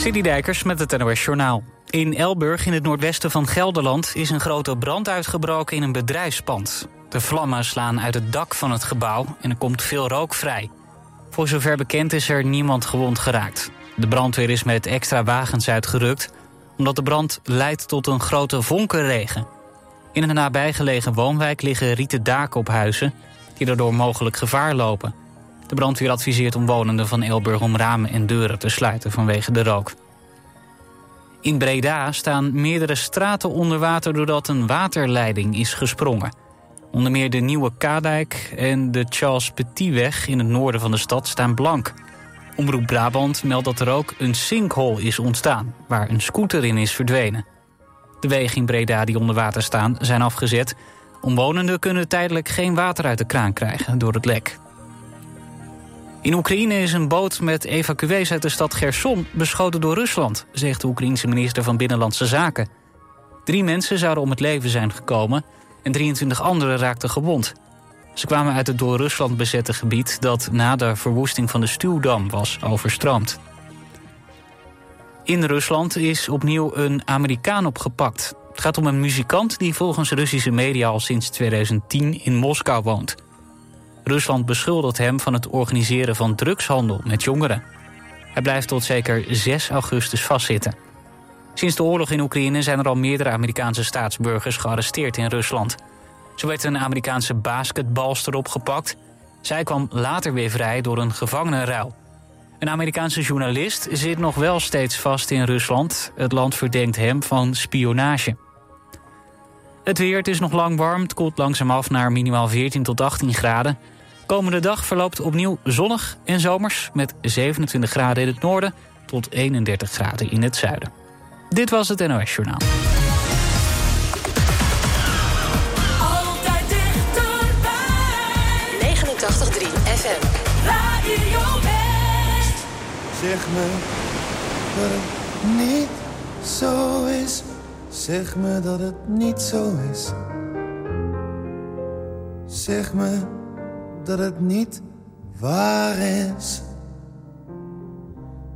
Dijkers met het NOS Journaal. In Elburg in het noordwesten van Gelderland is een grote brand uitgebroken in een bedrijfspand. De vlammen slaan uit het dak van het gebouw en er komt veel rook vrij. Voor zover bekend is er niemand gewond geraakt. De brandweer is met extra wagens uitgerukt... omdat de brand leidt tot een grote vonkenregen. In een nabijgelegen woonwijk liggen rieten daken op huizen... die daardoor mogelijk gevaar lopen. De brandweer adviseert omwonenden van Elburg om ramen en deuren te sluiten vanwege de rook. In Breda staan meerdere straten onder water doordat een waterleiding is gesprongen. Onder meer de Nieuwe Kadijk en de Charles Petitweg in het noorden van de stad staan blank. Omroep Brabant meldt dat er ook een sinkhole is ontstaan, waar een scooter in is verdwenen. De wegen in Breda die onder water staan zijn afgezet. Omwonenden kunnen tijdelijk geen water uit de kraan krijgen door het lek. In Oekraïne is een boot met evacuees uit de stad Gerson beschoten door Rusland, zegt de Oekraïense minister van Binnenlandse Zaken. Drie mensen zouden om het leven zijn gekomen en 23 anderen raakten gewond. Ze kwamen uit het door Rusland bezette gebied dat na de verwoesting van de Stuwdam was overstroomd. In Rusland is opnieuw een Amerikaan opgepakt. Het gaat om een muzikant die volgens Russische media al sinds 2010 in Moskou woont. Rusland beschuldigt hem van het organiseren van drugshandel met jongeren. Hij blijft tot zeker 6 augustus vastzitten. Sinds de oorlog in Oekraïne zijn er al meerdere Amerikaanse staatsburgers gearresteerd in Rusland. Zo werd een Amerikaanse basketbalster opgepakt. Zij kwam later weer vrij door een gevangenenruil. Een Amerikaanse journalist zit nog wel steeds vast in Rusland. Het land verdenkt hem van spionage. Het weer, het is nog lang warm. Het koelt langzaam af naar minimaal 14 tot 18 graden. Komende dag verloopt opnieuw zonnig en zomers... met 27 graden in het noorden tot 31 graden in het zuiden. Dit was het NOS Journaal. Altijd dichterbij. 89.3 FM. Radio West. Zeg me dat het niet zo is. Zeg me dat het niet zo is. Zeg me dat het niet waar is.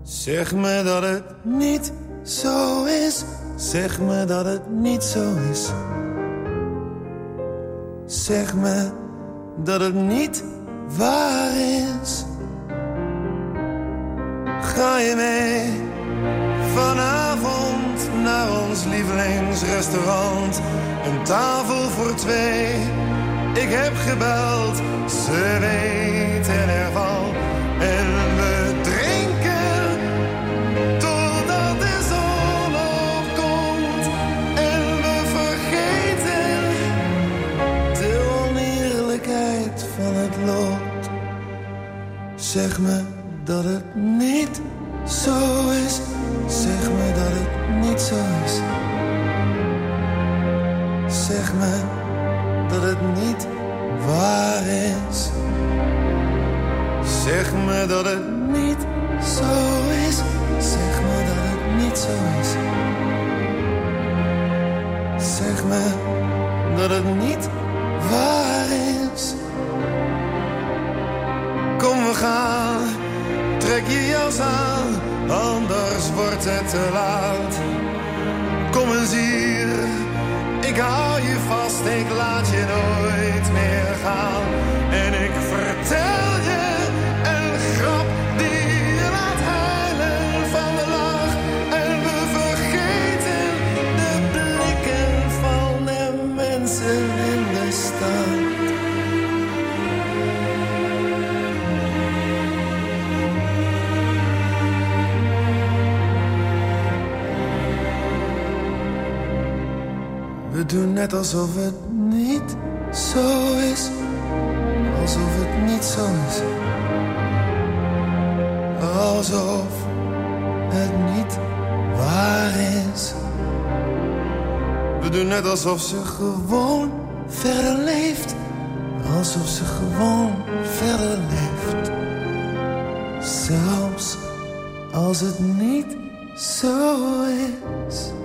Zeg me dat het niet zo is. Zeg me dat het niet zo is. Zeg me dat het niet waar is. Ga je mee vanavond naar ons lievelingsrestaurant? Een tafel voor twee. Ik heb gebeld, ze weten ervan. En we drinken totdat de zon opkomt. En we vergeten de oneerlijkheid van het lot. Zeg me dat het niet zo is. Zeg me dat het niet waar is. Zeg me dat het niet zo is. Zeg me dat het niet zo is. Zeg me dat het niet waar is. Kom we gaan, trek je jas aan, anders wordt het te laat. Kom eens hier, ik hou je vast, ik laat je nooit meer gaan. En ik vertel We doen net alsof het niet zo is. Alsof het niet zo is. Alsof het niet waar is. We doen net alsof ze gewoon verder leeft. Alsof ze gewoon verder leeft. Zelfs als het niet zo is.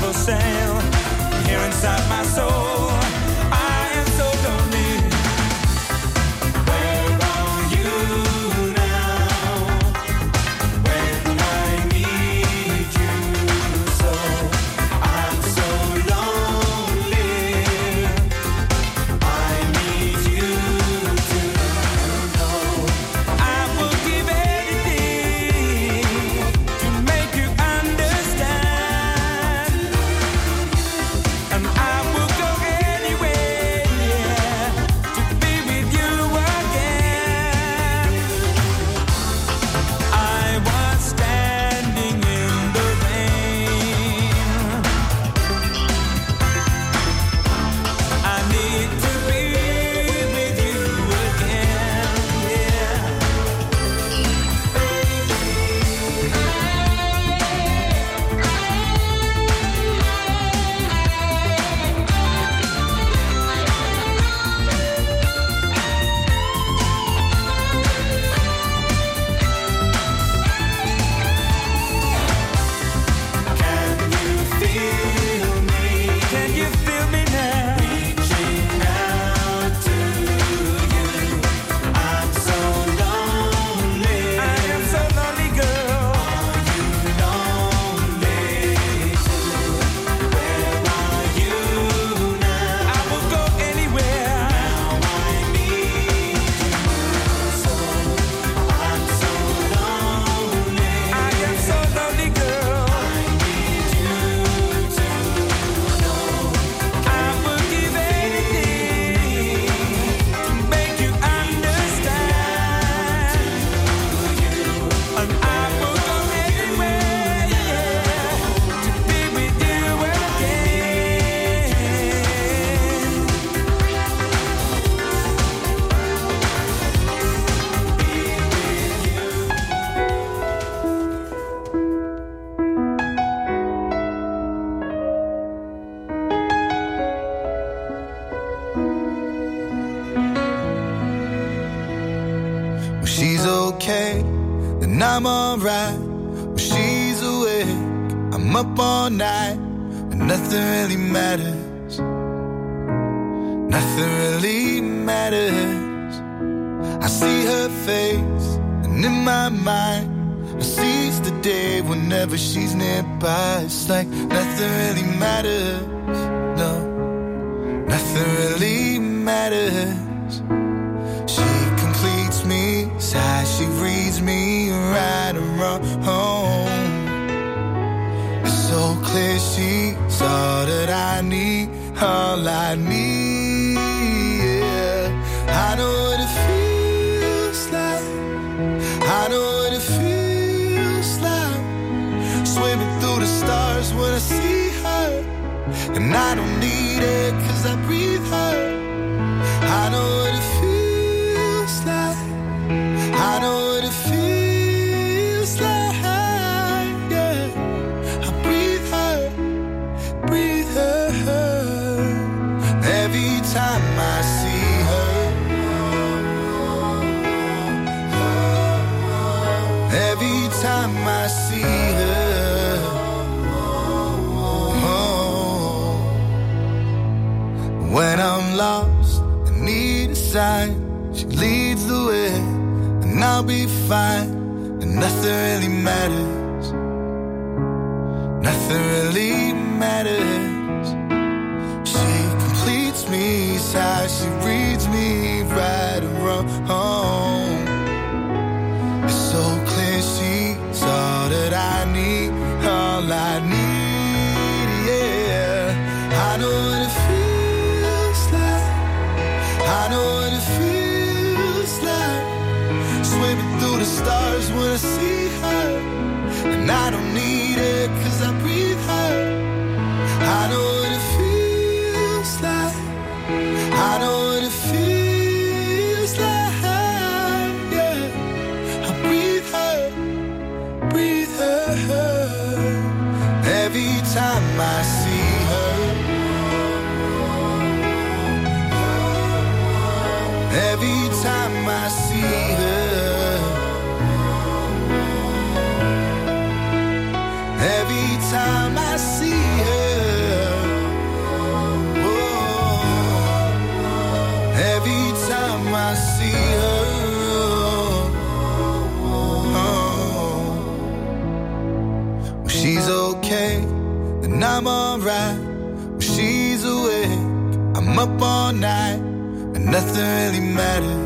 for sale here inside my soul. I am so lonely. side. She leads the way, and I'll be fine. And nothing really matters. Nothing really matters. She completes me, side. She reads me right and wrong. nothing really matters.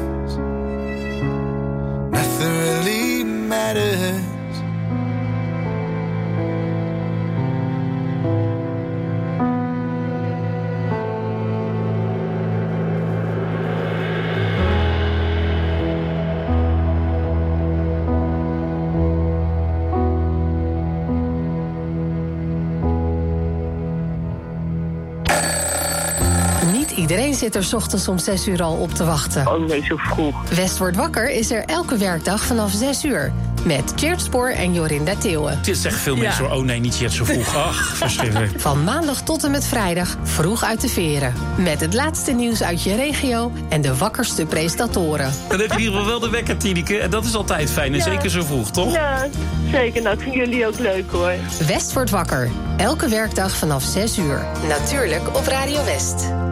Iedereen zit er ochtends om 6 uur al op te wachten. Oh nee, zo vroeg. West wordt wakker is er elke werkdag vanaf 6 uur. Met Tjerd Spoor en Jorinda Theeuwen. Het is echt veel mensen, ja. oh nee, niet Tjerd zo vroeg. Ach, verschrikkelijk. Van maandag tot en met vrijdag, vroeg uit de veren. Met het laatste nieuws uit je regio en de wakkerste presentatoren. Dan heb je in ieder geval wel de wekker, Tineke. En dat is altijd fijn, en zeker zo vroeg, toch? Ja, zeker. Nou, dat vinden jullie ook leuk, hoor. West wordt wakker. Elke werkdag vanaf 6 uur. Natuurlijk op Radio West.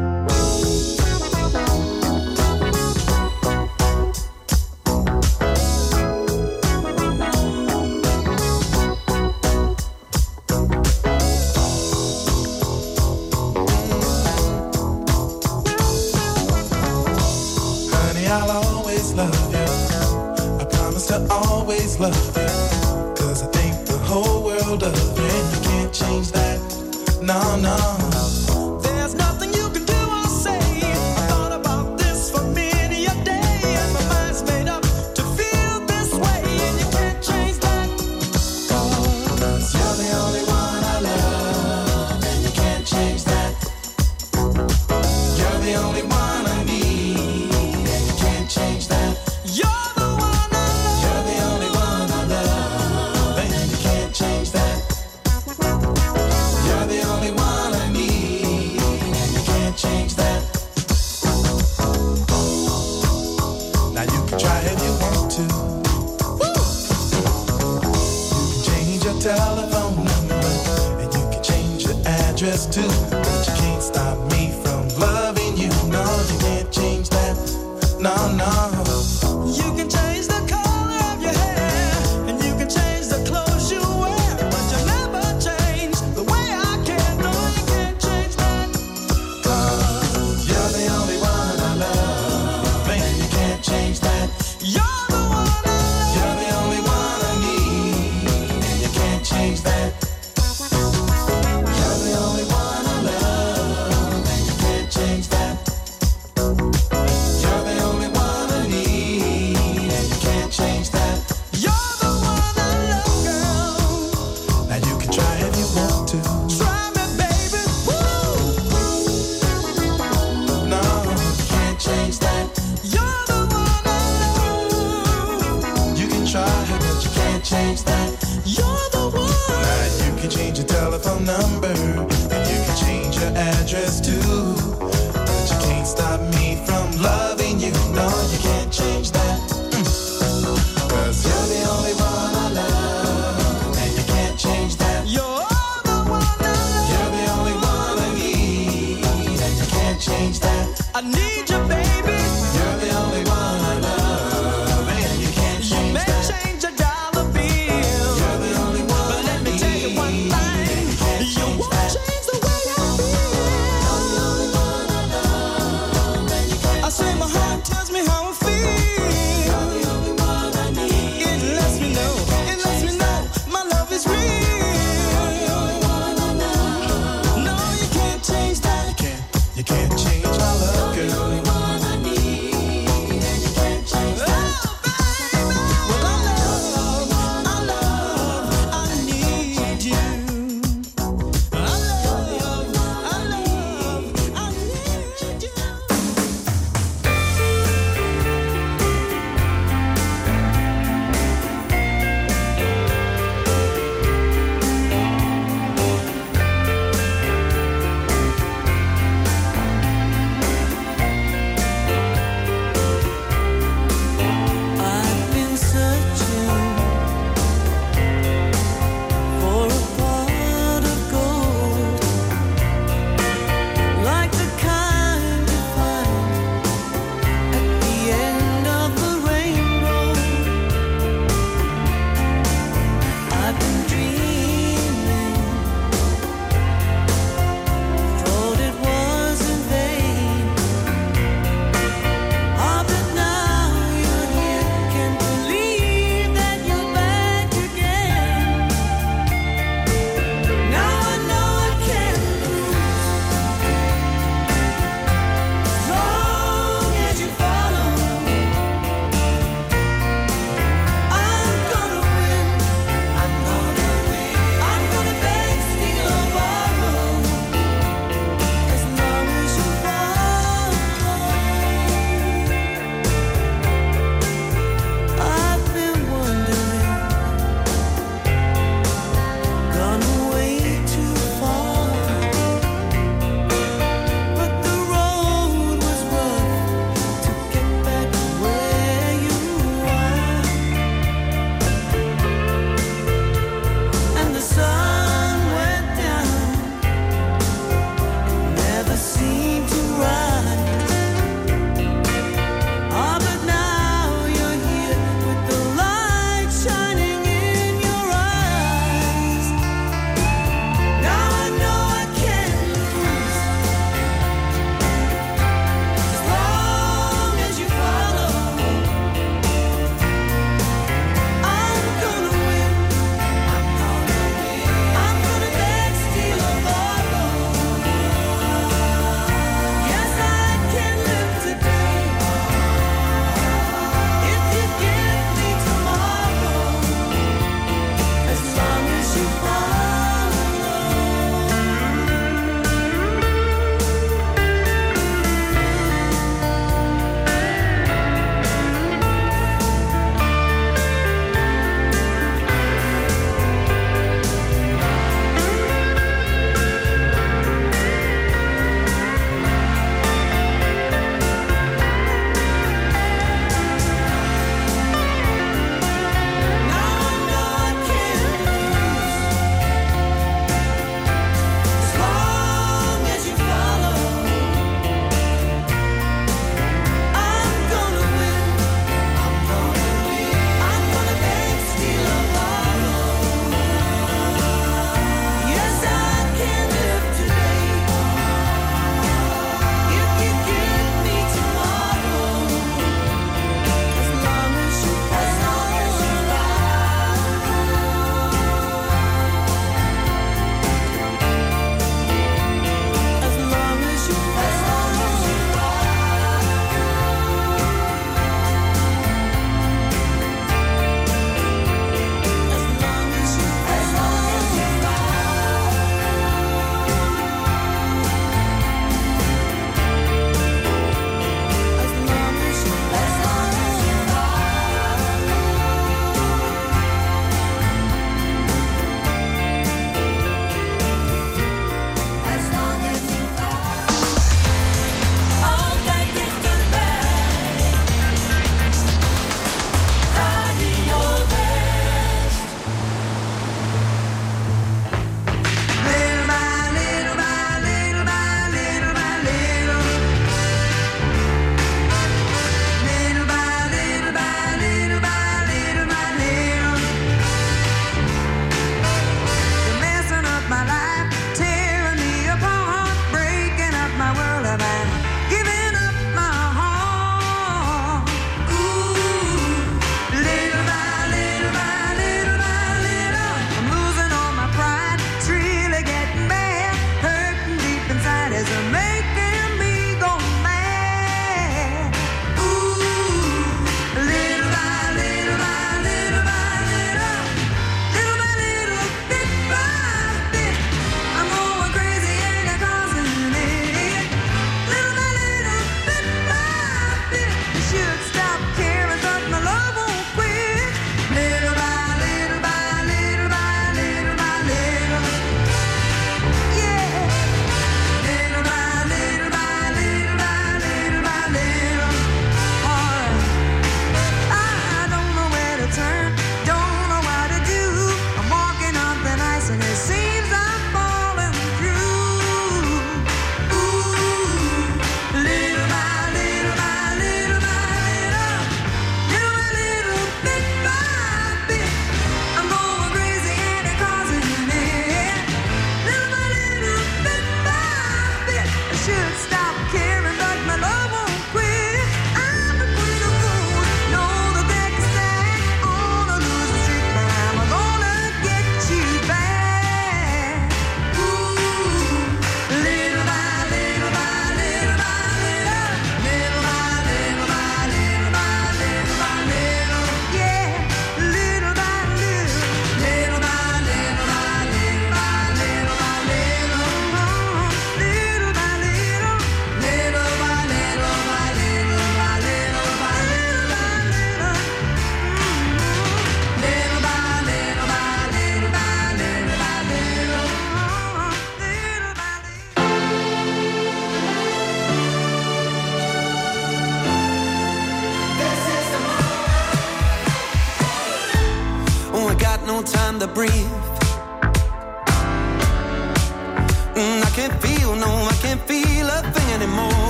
too, but you can't stop me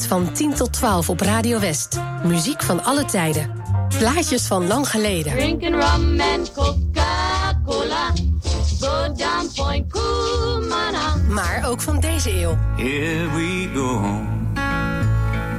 van 10 tot 12 op Radio West. Muziek van alle tijden. Plaatjes van lang geleden. Drinking rum en Coca-Cola. Go down point Kumana. Maar ook van deze eeuw. Here we go.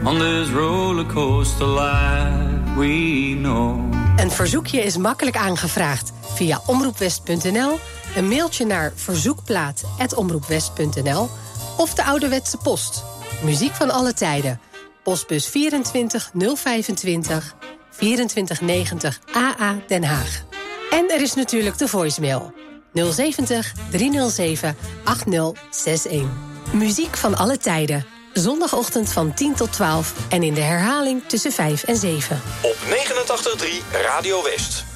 On this rollercoaster life we know. Een verzoekje is makkelijk aangevraagd via omroepwest.nl, een mailtje naar verzoekplaat@omroepwest.nl of de ouderwetse post Muziek van alle tijden. Postbus 24 025 2490 AA Den Haag. En er is natuurlijk de voicemail. 070 307 8061. Muziek van alle tijden. Zondagochtend van 10 tot 12 en in de herhaling tussen 5 en 7. Op 89.3 Radio West.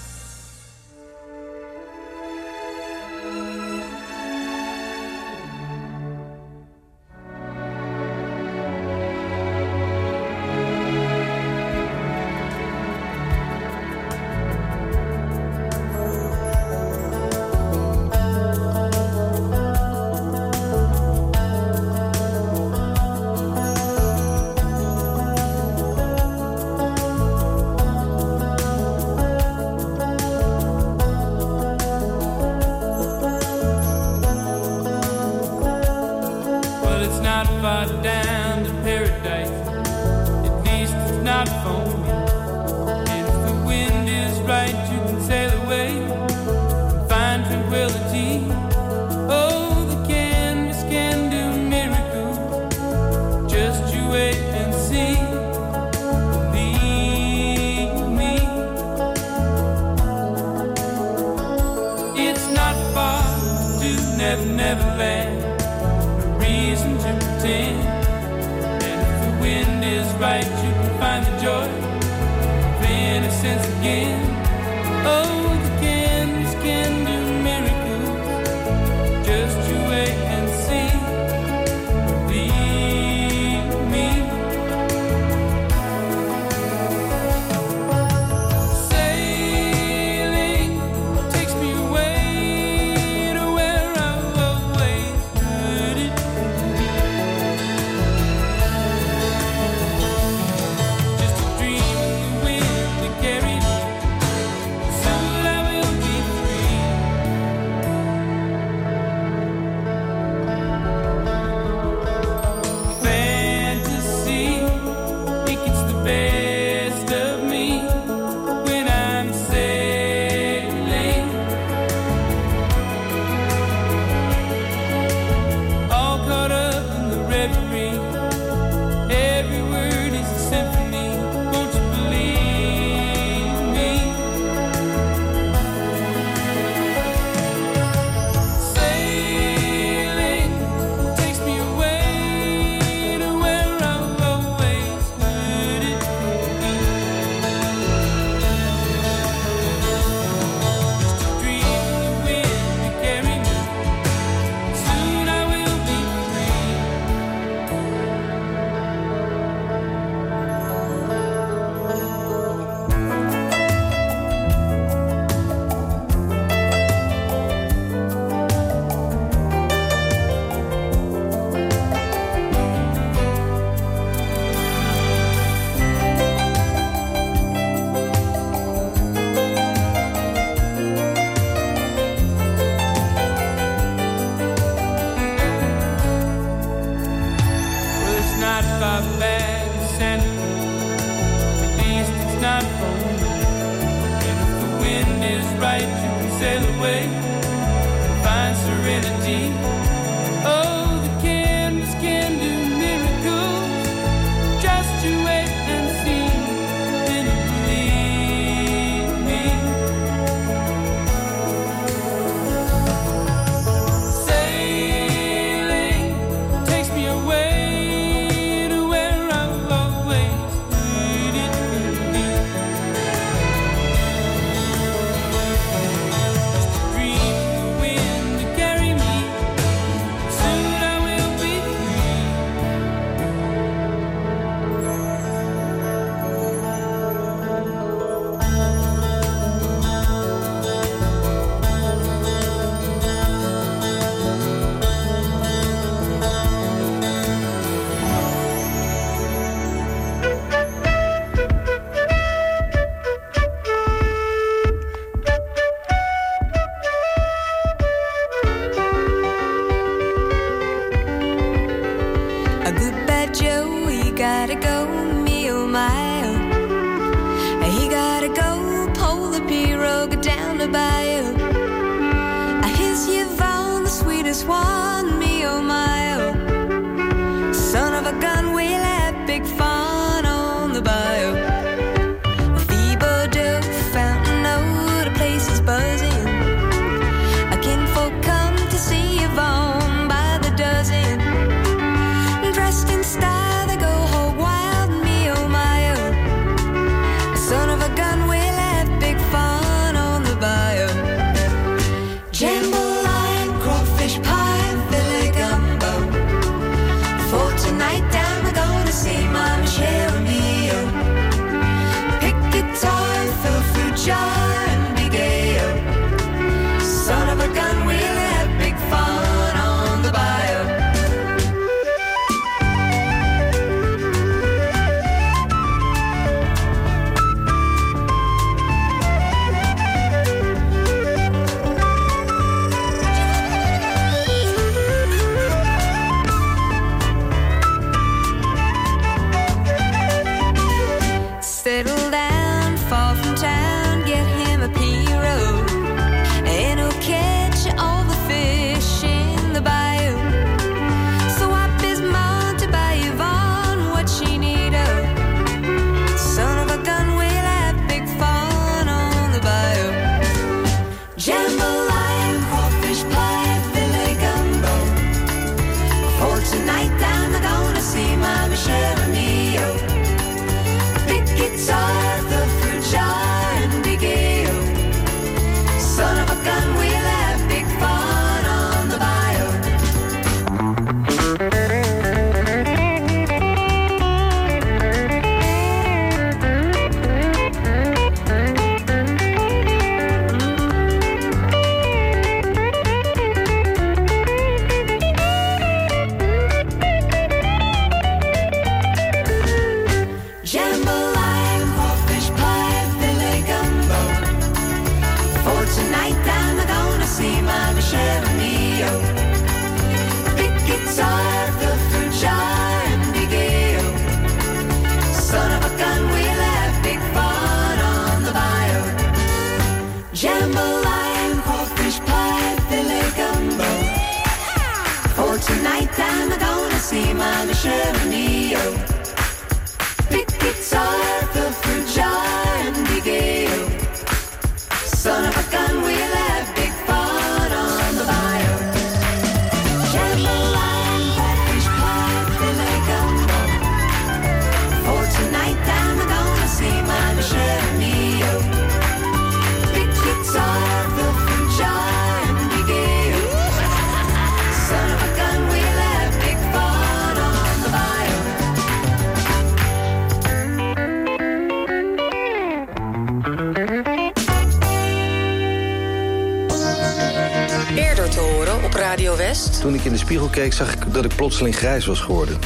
Toen ik in de spiegel keek, zag ik dat ik plotseling grijs was geworden.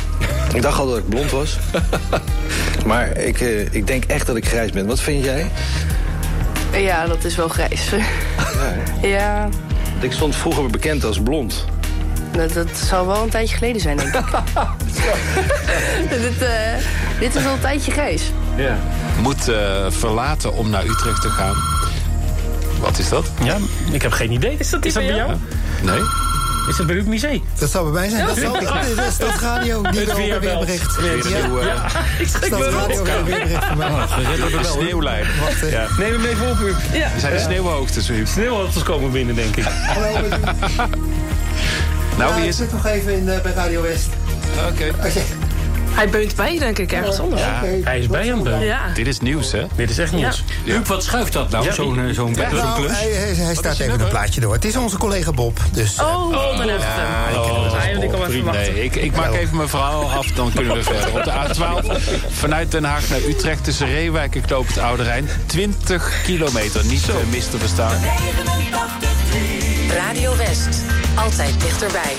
ik dacht al dat ik blond was. maar ik, eh, ik denk echt dat ik grijs ben. Wat vind jij? Ja, dat is wel grijs. ja, Ik stond vroeger bekend als blond. dat, dat zal wel een tijdje geleden zijn, denk ik. dit, eh, dit is al een tijdje grijs. Ja. Moet eh, verlaten om naar Utrecht te gaan. Wat is dat? Ja, ik heb geen idee. Is dat, is dat bij jou? Nee. Is dat bij u museum? Dat zou bij mij zijn. Dat zou ik. Dat is Stadsradio. Die Het er weer weer belt. bericht. Weer Ja. eh, Ja, ik schrik me Stadsradio rot. weer bericht van mij. Een sneeuwlijn. Wacht, eh. Ja. Neem hem even op, Huub. Ja. Er zijn de sneeuwhoogtes, Huub. Sneeuwhoogtes komen binnen, denk ik. Nou, wie is zit nog even in, eh, bij Radio West. Oké. Hij beunt bij, denk ik, ergens anders. Ja, Hij is bij hem. Ja. Dit is nieuws, hè? Dit is echt nieuws. Huub, wat schuift dat nou, Ja, zo'n eh, zo'n Nou, klus? hij, hij, hij staat even een plaatje door. Het is onze collega Bob. Dus, eh, Oh, dan heb ik hem. Oh, Ah. Nee, ik, ik maak even mijn verhaal af, dan kunnen we verder. Op de A12 vanuit Den Haag naar Utrecht tussen Reewijk en Knoop het Oude Rijn. 20 kilometer, niet zo mis te verstaan. Radio West. Altijd dichterbij.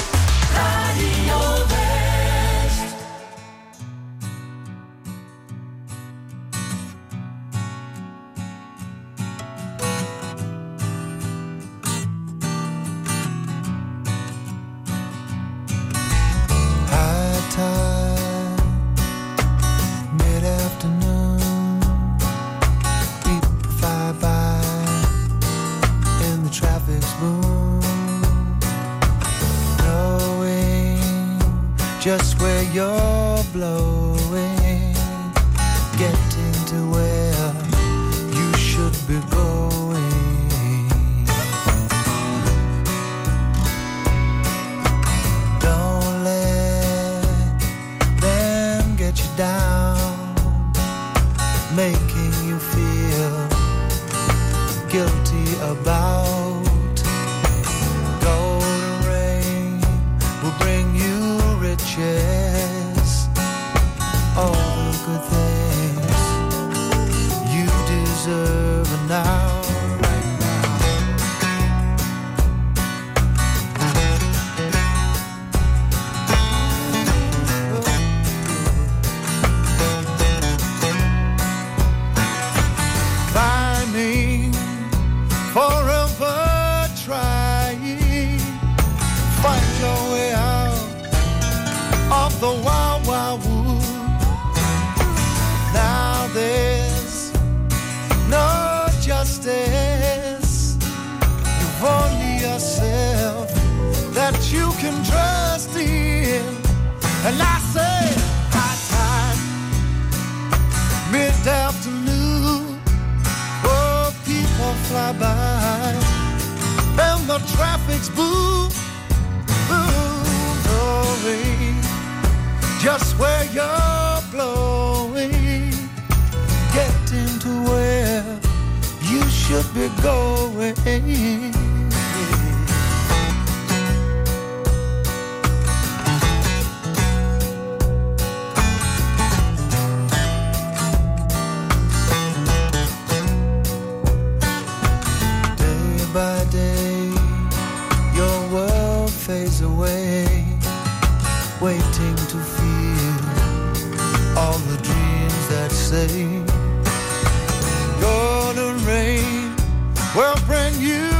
will bring you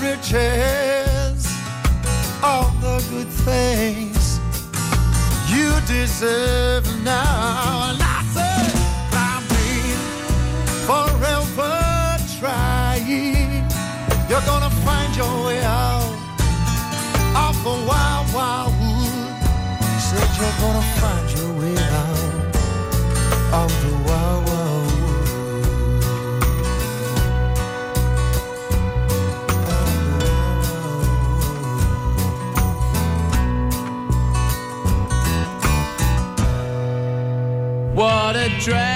riches, all the good things you deserve now. And I say, I've been forever trying. You're gonna find your way out of the wild, wild wood. Said you're gonna find drag.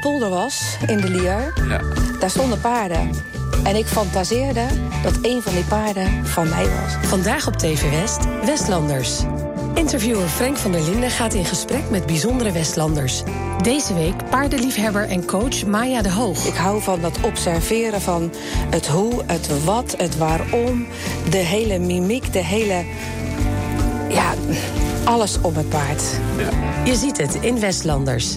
polder was, in de Lier, ja. daar stonden paarden. En ik fantaseerde dat een van die paarden van mij was. Vandaag op TV West, Westlanders. Interviewer Frank van der Linden gaat in gesprek met bijzondere Westlanders. Deze week paardenliefhebber en coach Maya de Hoog. Ik hou van dat observeren van het hoe, het wat, het waarom. De hele mimiek, de hele... Ja, alles om het paard. Ja. Je ziet het in Westlanders.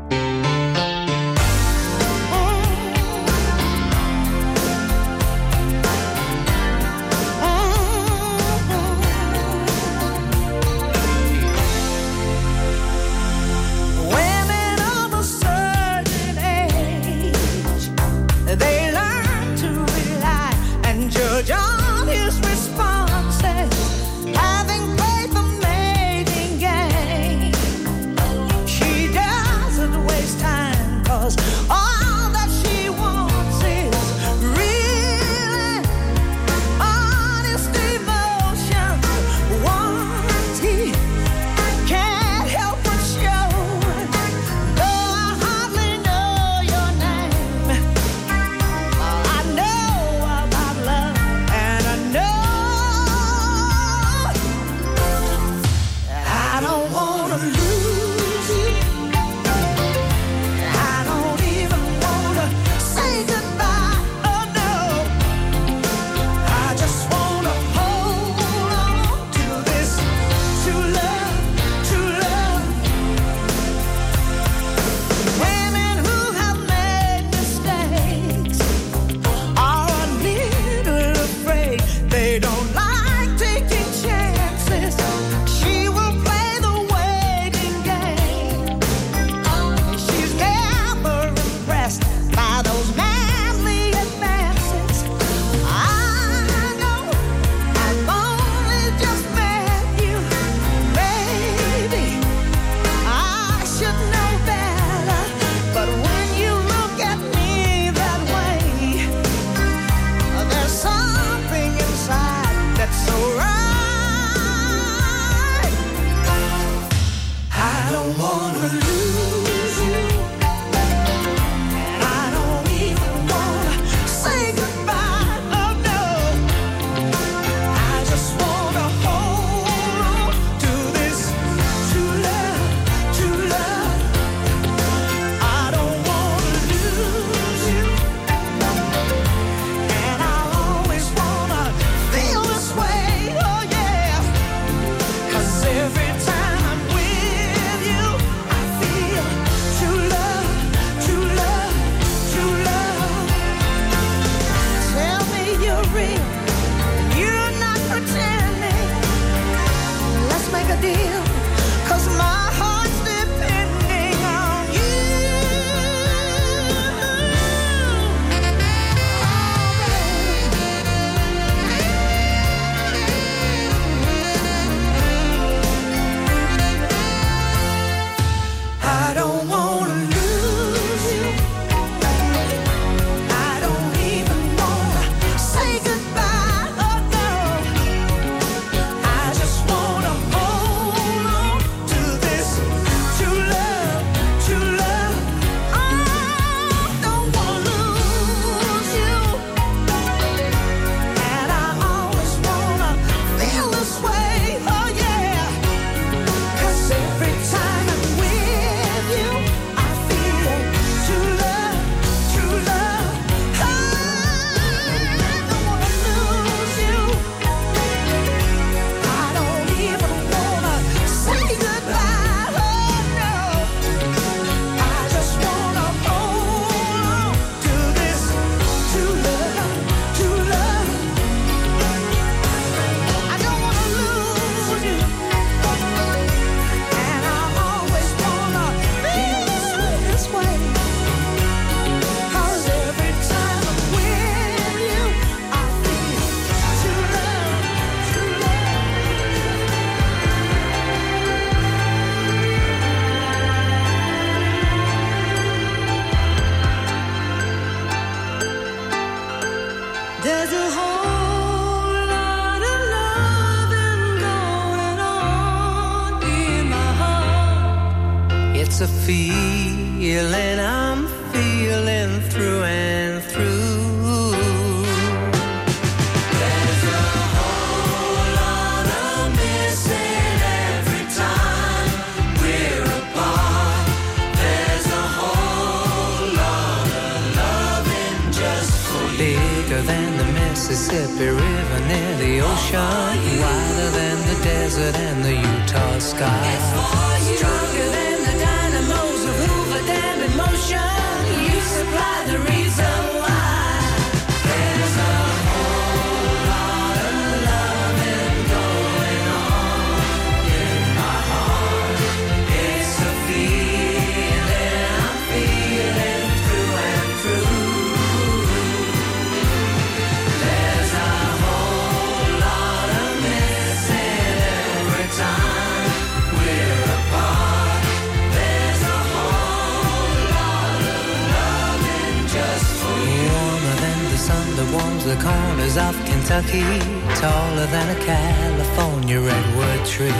rivers of Kentucky, taller than a California redwood tree.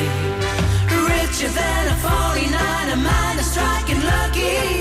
Richer than a 49, a miner striking lucky.